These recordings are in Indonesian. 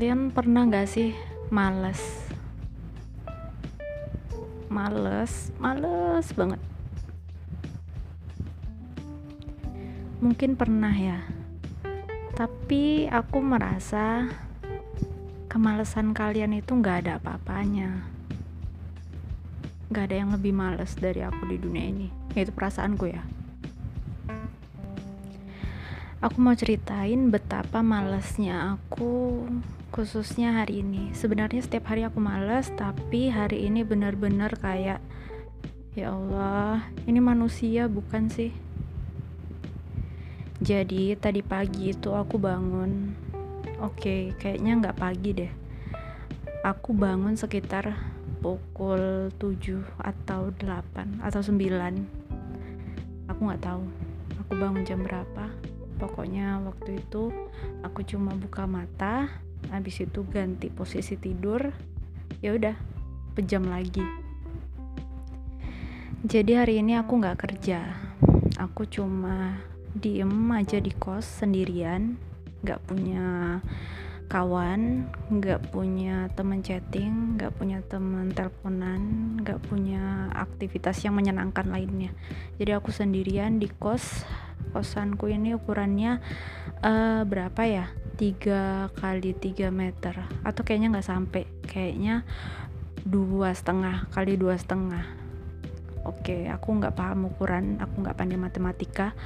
kalian pernah gak sih males? Males males banget. Mungkin pernah ya. Tapi aku merasa kemalesan kalian itu gak ada apa-apanya. Gak ada yang lebih males dari aku di dunia ini. Itu perasaanku ya. Aku mau ceritain betapa malesnya aku khususnya hari ini. Sebenarnya setiap hari aku males tapi hari ini benar-benar kayak ya Allah ini manusia bukan sih? Jadi tadi pagi itu aku bangun oke kayaknya nggak pagi deh. Aku bangun sekitar pukul 7 atau 8 atau 9 aku nggak tahu aku bangun jam berapa. Pokoknya waktu itu aku cuma buka mata habis itu ganti posisi tidur ya udah pejam lagi. Jadi hari ini aku nggak kerja. Aku cuma diem aja di kos sendirian nggak punya kawan nggak punya temen chatting nggak punya temen teleponan nggak punya aktivitas yang menyenangkan lainnya. Jadi aku sendirian di kos. Kosanku ini ukurannya uh, berapa ya tiga kali tiga meter. Atau kayaknya nggak sampai. Kayaknya dua setengah kali dua setengah. Oke aku nggak paham ukuran. Aku nggak pandai matematika.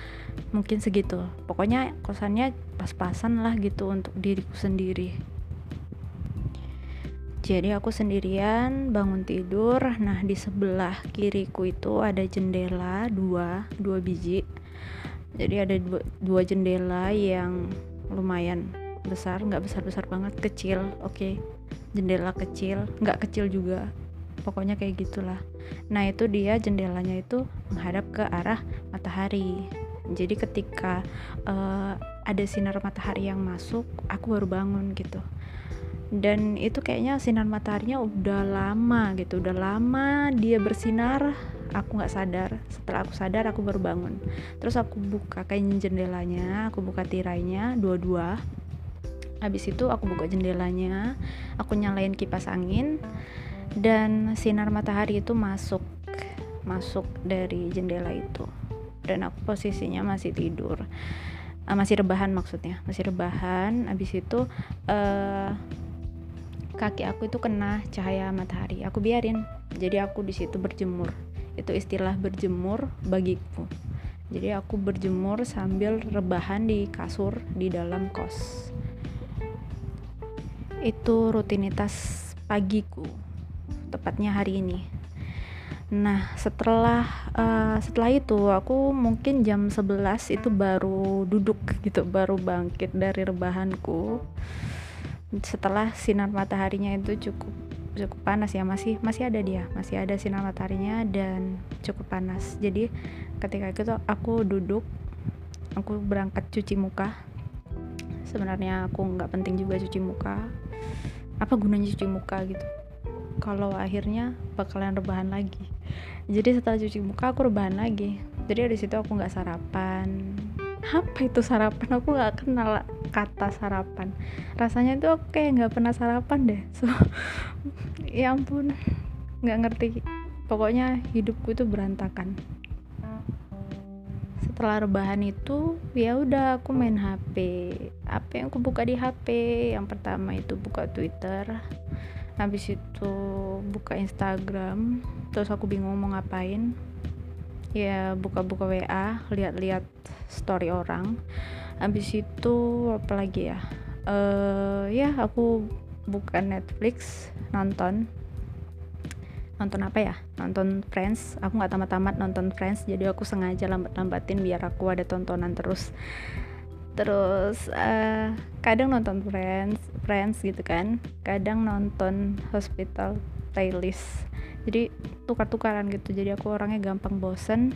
Mungkin segitu. Pokoknya kosannya pas-pasan lah gitu untuk diriku sendiri. Jadi aku sendirian bangun tidur. Nah di sebelah kiriku itu ada jendela dua dua biji. Jadi ada dua, dua jendela yang lumayan besar nggak besar besar banget kecil oke. Okay. jendela kecil nggak kecil juga pokoknya kayak gitulah. Nah itu dia jendelanya itu menghadap ke arah matahari. Jadi ketika uh, ada sinar matahari yang masuk aku baru bangun gitu. Dan itu kayaknya sinar mataharinya udah lama gitu udah lama dia bersinar aku nggak sadar. Setelah aku sadar aku baru bangun. Terus aku buka kain jendelanya aku buka tirainya dua-dua habis itu aku buka jendelanya aku nyalain kipas angin dan sinar matahari itu masuk masuk dari jendela itu. Dan aku posisinya masih tidur. Uh, masih rebahan maksudnya masih rebahan. Habis itu uh, kaki aku itu kena cahaya matahari. Aku biarin. Jadi aku di situ berjemur. Itu istilah berjemur bagiku. Jadi aku berjemur sambil rebahan di kasur di dalam kos itu rutinitas pagiku tepatnya hari ini. Nah setelah uh, setelah itu aku mungkin jam 11 itu baru duduk gitu baru bangkit dari rebahanku. Setelah sinar mataharinya itu cukup cukup panas ya masih masih ada dia masih ada sinar mataharinya dan cukup panas. Jadi ketika itu aku duduk aku berangkat cuci muka sebenarnya aku nggak penting juga cuci muka. Apa gunanya cuci muka gitu? Kalau akhirnya bakalan rebahan lagi. Jadi setelah cuci muka aku rebahan lagi. Jadi dari situ aku nggak sarapan. Apa itu sarapan? Aku nggak kenal kata sarapan. Rasanya itu aku kayak nggak pernah sarapan deh. So ya ampun. Nggak ngerti. Pokoknya hidupku itu berantakan setelah rebahan itu ya udah aku main HP apa yang aku buka di HP yang pertama itu buka Twitter. Habis itu buka Instagram. Terus aku bingung mau ngapain. Ya buka-buka WA lihat-lihat story orang. Habis itu apa lagi ya? Uh, ya aku buka Netflix nonton nonton apa ya? Nonton Friends. Aku nggak tamat-tamat nonton Friends jadi aku sengaja lambat-lambatin biar aku ada tontonan terus. Terus uh, kadang nonton Friends Friends gitu kan. Kadang nonton Hospital Playlist. Jadi tukar-tukaran gitu. Jadi aku orangnya gampang bosen.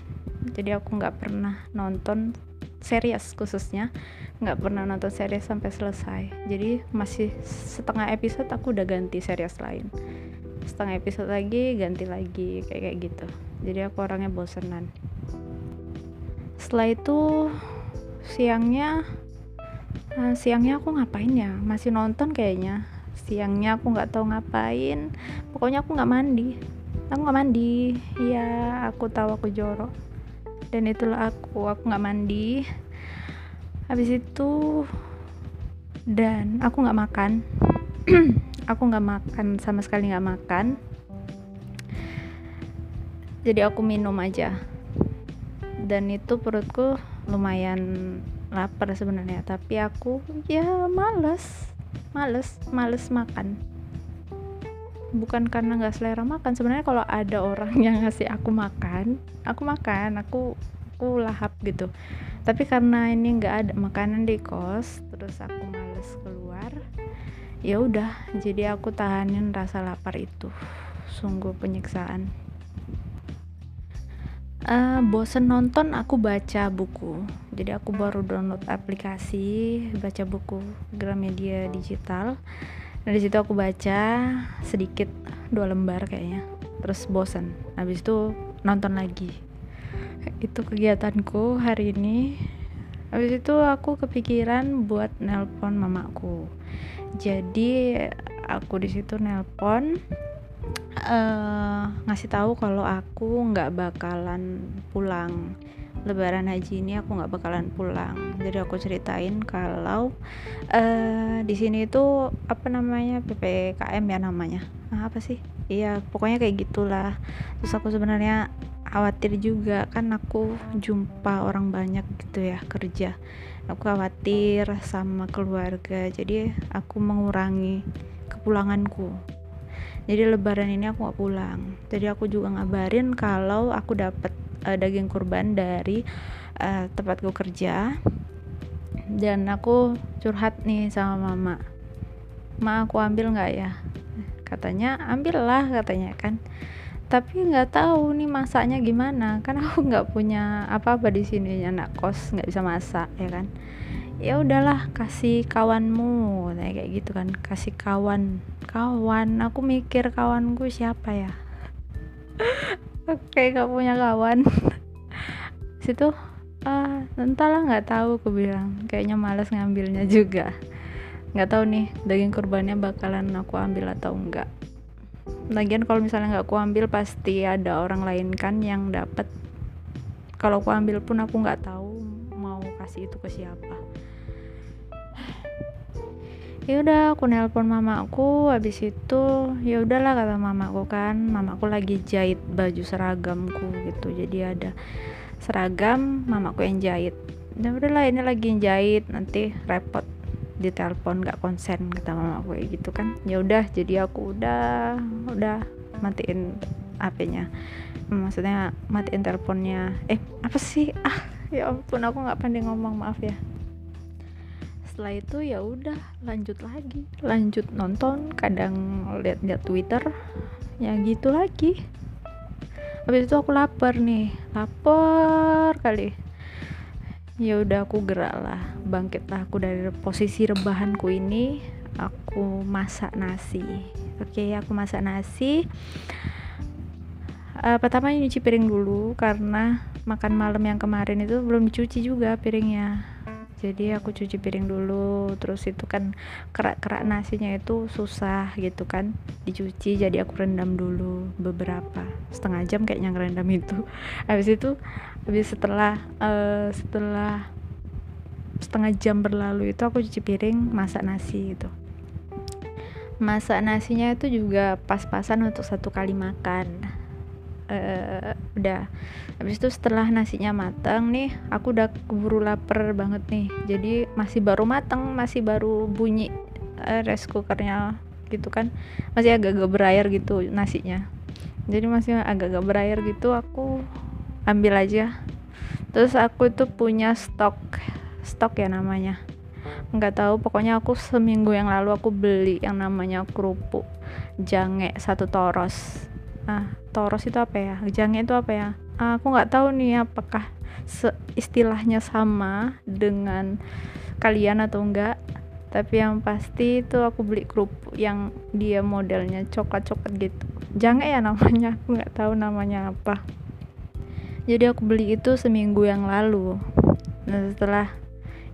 Jadi aku nggak pernah nonton series khususnya. Nggak pernah nonton series sampai selesai. Jadi masih setengah episode aku udah ganti series lain setengah episode lagi ganti lagi kayak kayak gitu. Jadi aku orangnya bosenan. Setelah itu siangnya uh, siangnya aku ngapain ya? Masih nonton kayaknya. Siangnya aku nggak tahu ngapain. Pokoknya aku nggak mandi. Aku nggak mandi. Iya aku tahu aku jorok. Dan itulah aku aku nggak mandi. Habis itu dan aku nggak makan aku nggak makan sama sekali nggak makan. Jadi aku minum aja. Dan itu perutku lumayan lapar sebenarnya tapi aku ya males. Males males makan. Bukan karena nggak selera makan sebenarnya kalau ada orang yang ngasih aku makan aku makan aku aku lahap gitu. Tapi karena ini nggak ada makanan di kos terus aku males keluar ya udah jadi aku tahanin rasa lapar itu. Sungguh penyiksaan. Uh, bosen nonton aku baca buku. Jadi aku baru download aplikasi baca buku Gramedia digital. Nah di situ aku baca sedikit dua lembar kayaknya. Terus bosan habis itu nonton lagi. Itu kegiatanku hari ini habis itu aku kepikiran buat nelpon mamaku. Jadi aku di situ nelpon uh, ngasih tahu kalau aku nggak bakalan pulang. Lebaran haji ini aku nggak bakalan pulang. Jadi aku ceritain kalau uh, di sini itu apa namanya ppkm ya namanya. Nah, apa sih? Iya pokoknya kayak gitulah. Terus aku sebenarnya khawatir juga. Kan aku jumpa orang banyak gitu ya kerja. Aku khawatir sama keluarga jadi aku mengurangi kepulanganku. Jadi lebaran ini aku gak pulang. Jadi aku juga ngabarin kalau aku dapat uh, daging kurban dari uh, tempatku kerja. Dan aku curhat nih sama mama. Ma aku ambil nggak ya? Katanya ambillah katanya kan tapi nggak tahu nih masaknya gimana. Kan aku nggak punya apa-apa di sini anak kos nggak bisa masak ya kan? Ya udahlah kasih kawanmu kayak gitu kan. Kasih kawan kawan. Aku mikir kawanku siapa ya? Oke gak punya kawan. Situ ah entahlah nggak tahu aku bilang. Kayaknya males ngambilnya juga. Nggak tahu nih daging kurbannya bakalan aku ambil atau enggak lagian kalau misalnya nggak aku ambil pasti ada orang lain kan yang dapat kalau aku ambil pun aku nggak tahu mau kasih itu ke siapa. Ya udah aku nelpon mamaku habis itu ya udahlah kata mamaku kan mamaku lagi jahit baju seragamku gitu. Jadi ada seragam mamaku yang jahit. Ya udahlah ini lagi jahit nanti repot di telepon nggak konsen kata mamaku kayak gitu kan. Ya udah jadi aku udah udah matiin HP-nya maksudnya matiin teleponnya. Eh apa sih? Ah ya ampun aku nggak pandai ngomong maaf ya. Setelah itu ya udah lanjut lagi. Lanjut nonton kadang lihat-lihat Twitter. Ya gitu lagi. Habis itu aku lapar nih. Lapar kali ya udah aku gerak lah bangkitlah aku dari posisi rebahanku ini. Aku masak nasi. Oke aku masak nasi. Uh, pertama nyuci piring dulu karena makan malam yang kemarin itu belum dicuci juga piringnya jadi aku cuci piring dulu terus itu kan kerak-kerak nasinya itu susah gitu kan. Dicuci jadi aku rendam dulu beberapa setengah jam kayaknya ngerendam itu. Habis itu habis setelah uh, setelah setengah jam berlalu itu aku cuci piring masak nasi gitu. Masak nasinya itu juga pas-pasan untuk satu kali makan uh, udah. Habis itu setelah nasinya matang nih aku udah keburu lapar banget nih. Jadi masih baru matang masih baru bunyi uh, rice cookernya gitu kan. Masih agak-agak berair gitu nasinya. Jadi masih agak-agak berair gitu aku ambil aja. Terus aku itu punya stok stok ya namanya. Nggak tahu pokoknya aku seminggu yang lalu aku beli yang namanya kerupuk jange satu toros. Ah toros itu apa ya? Jange itu apa ya? Ah, aku nggak tahu nih apakah istilahnya sama dengan kalian atau enggak tapi yang pasti itu aku beli kerupuk yang dia modelnya coklat-coklat gitu. Jangan ya namanya aku nggak tahu namanya apa. Jadi aku beli itu seminggu yang lalu. Nah setelah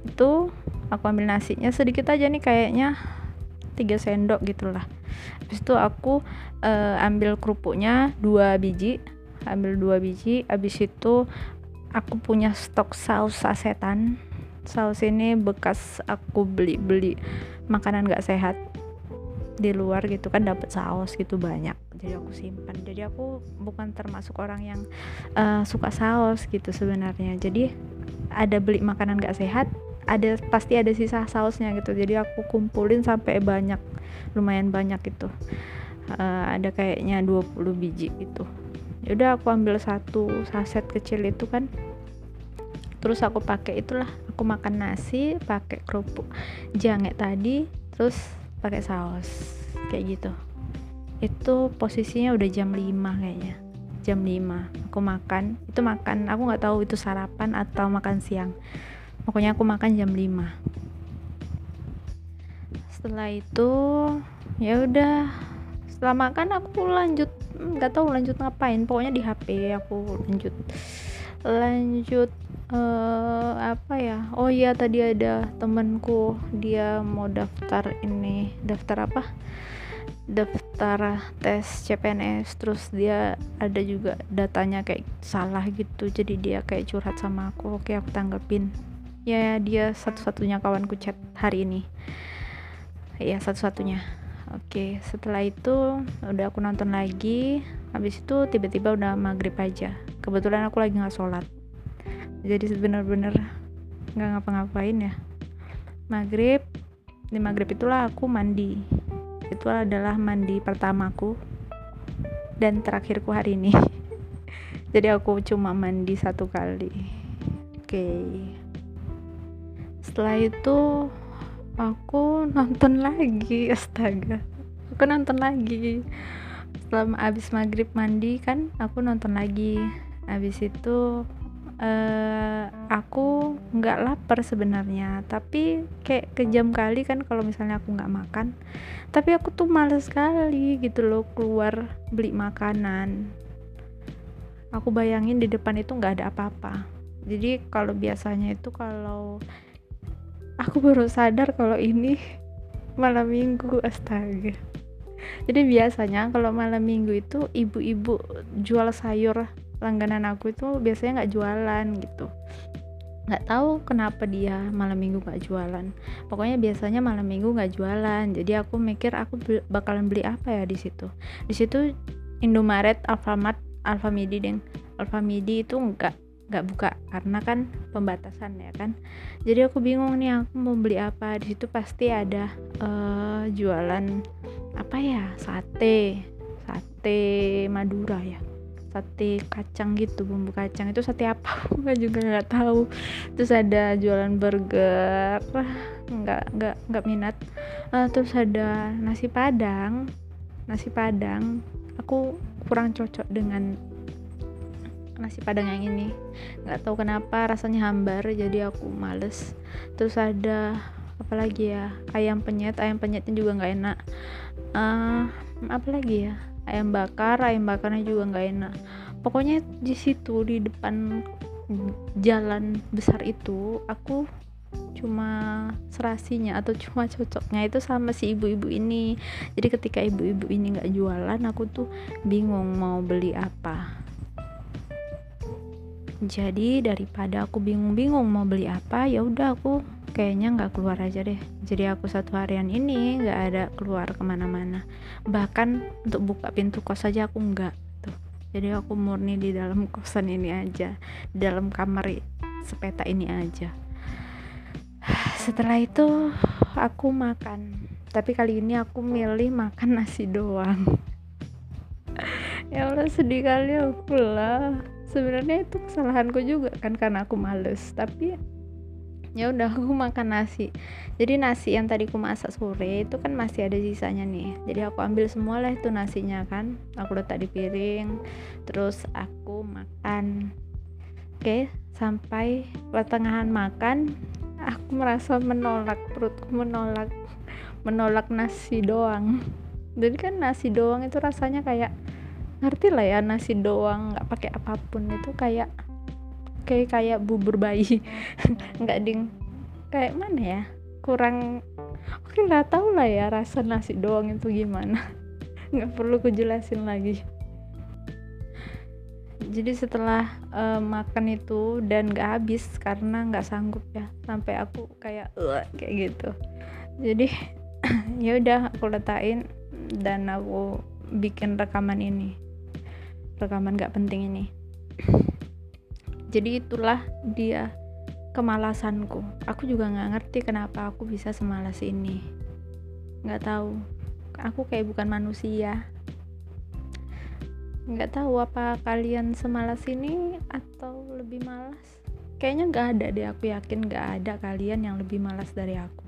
itu aku ambil nasinya sedikit aja nih kayaknya 3 sendok gitulah. Habis itu aku uh, ambil kerupuknya dua biji ambil dua biji. Habis itu aku punya stok saus sasetan saus ini bekas aku beli-beli makanan gak sehat di luar gitu kan dapat saus gitu banyak. Jadi aku simpan jadi aku bukan termasuk orang yang uh, suka saus gitu sebenarnya. Jadi ada beli makanan gak sehat ada pasti ada sisa sausnya gitu. Jadi aku kumpulin sampai banyak lumayan banyak gitu. Uh, ada kayaknya 20 biji gitu. Yaudah aku ambil satu saset kecil itu kan. Terus aku pakai itulah aku makan nasi pakai kerupuk jange tadi terus pakai saus kayak gitu. Itu posisinya udah jam 5 kayaknya jam 5 aku makan itu makan aku nggak tahu itu sarapan atau makan siang pokoknya aku makan jam 5 setelah itu ya udah. Setelah makan aku lanjut. Nggak tahu lanjut ngapain. Pokoknya di HP aku lanjut. Lanjut uh, apa ya? Oh iya tadi ada temanku. Dia mau daftar ini. Daftar apa? Daftar tes CPNS terus dia ada juga datanya kayak salah gitu. Jadi dia kayak curhat sama aku. Oke aku tanggepin ya dia satu-satunya kawanku chat hari ini. Ya satu-satunya. Oke setelah itu udah aku nonton lagi. Habis itu tiba-tiba udah maghrib aja. Kebetulan aku lagi nggak sholat. Jadi benar-benar nggak ngapa-ngapain ya. Maghrib di maghrib itulah aku mandi. Itu adalah mandi pertamaku dan terakhirku hari ini. Jadi aku cuma mandi satu kali. Oke. okay. Setelah itu aku nonton lagi astaga. Aku nonton lagi. Setelah abis maghrib mandi kan aku nonton lagi. Abis itu uh, aku nggak lapar sebenarnya. Tapi kayak kejam kali kan kalau misalnya aku nggak makan. Tapi aku tuh males sekali gitu loh keluar beli makanan. Aku bayangin di depan itu nggak ada apa-apa. Jadi kalau biasanya itu kalau aku baru sadar kalau ini malam minggu astaga. Jadi biasanya kalau malam minggu itu ibu-ibu jual sayur langganan aku itu biasanya nggak jualan gitu. Nggak tahu kenapa dia malam minggu nggak jualan. Pokoknya biasanya malam minggu nggak jualan. Jadi aku mikir aku bakalan beli apa ya di situ. Di situ Indomaret Alfamart Alfamidi deng. Alfamidi itu nggak nggak buka karena kan pembatasan ya kan. Jadi aku bingung nih aku mau beli apa. Di situ pasti ada uh, jualan apa ya? Sate sate Madura ya. Sate kacang gitu bumbu kacang. Itu sate apa? Nggak juga nggak tahu. Terus ada jualan burger nggak nggak nggak minat. Uh, terus ada nasi padang nasi padang. Aku kurang cocok dengan nasi padang yang ini. Nggak tahu kenapa rasanya hambar jadi aku males. Terus ada apa lagi ya ayam penyet. Ayam penyetnya juga nggak enak. Uh, apa lagi ya ayam bakar. Ayam bakarnya juga nggak enak. Pokoknya di situ di depan jalan besar itu aku cuma serasinya atau cuma cocoknya itu sama si ibu-ibu ini. Jadi ketika ibu-ibu ini nggak jualan aku tuh bingung mau beli apa jadi daripada aku bingung-bingung mau beli apa ya udah aku kayaknya nggak keluar aja deh. Jadi aku satu harian ini nggak ada keluar ke mana-mana. Bahkan untuk buka pintu kos aja aku nggak tuh jadi aku murni di dalam kosan ini aja di dalam kamar sepeta ini aja. Setelah itu aku makan. Tapi kali ini aku milih makan nasi doang. Ya Allah sedih kali aku lah sebenarnya itu kesalahanku juga kan karena aku males. Tapi ya udah aku makan nasi. Jadi nasi yang tadi aku masak sore itu kan masih ada sisanya nih. Jadi aku ambil semua lah itu nasinya kan. Aku letak di piring terus aku makan. Oke sampai pertengahan makan aku merasa menolak perutku menolak menolak nasi doang. Jadi kan nasi doang itu rasanya kayak ngerti lah ya nasi doang nggak pakai apa pun itu kayak kayak kayak bubur bayi. Nggak ding. Kayak mana ya kurang oke nggak tahu lah ya rasa nasi doang itu gimana. Nggak perlu kujelasin lagi. Jadi setelah uh, makan itu dan gak habis karena nggak sanggup ya sampai aku kayak uh, kayak gitu. Jadi ya udah aku letakin dan aku bikin rekaman ini rekaman gak penting ini. Jadi itulah dia kemalasanku. Aku juga nggak ngerti kenapa aku bisa semalas ini. Nggak tahu. Aku kayak bukan manusia. Nggak tahu apa kalian semalas ini atau lebih malas. Kayaknya nggak ada deh aku yakin nggak ada kalian yang lebih malas dari aku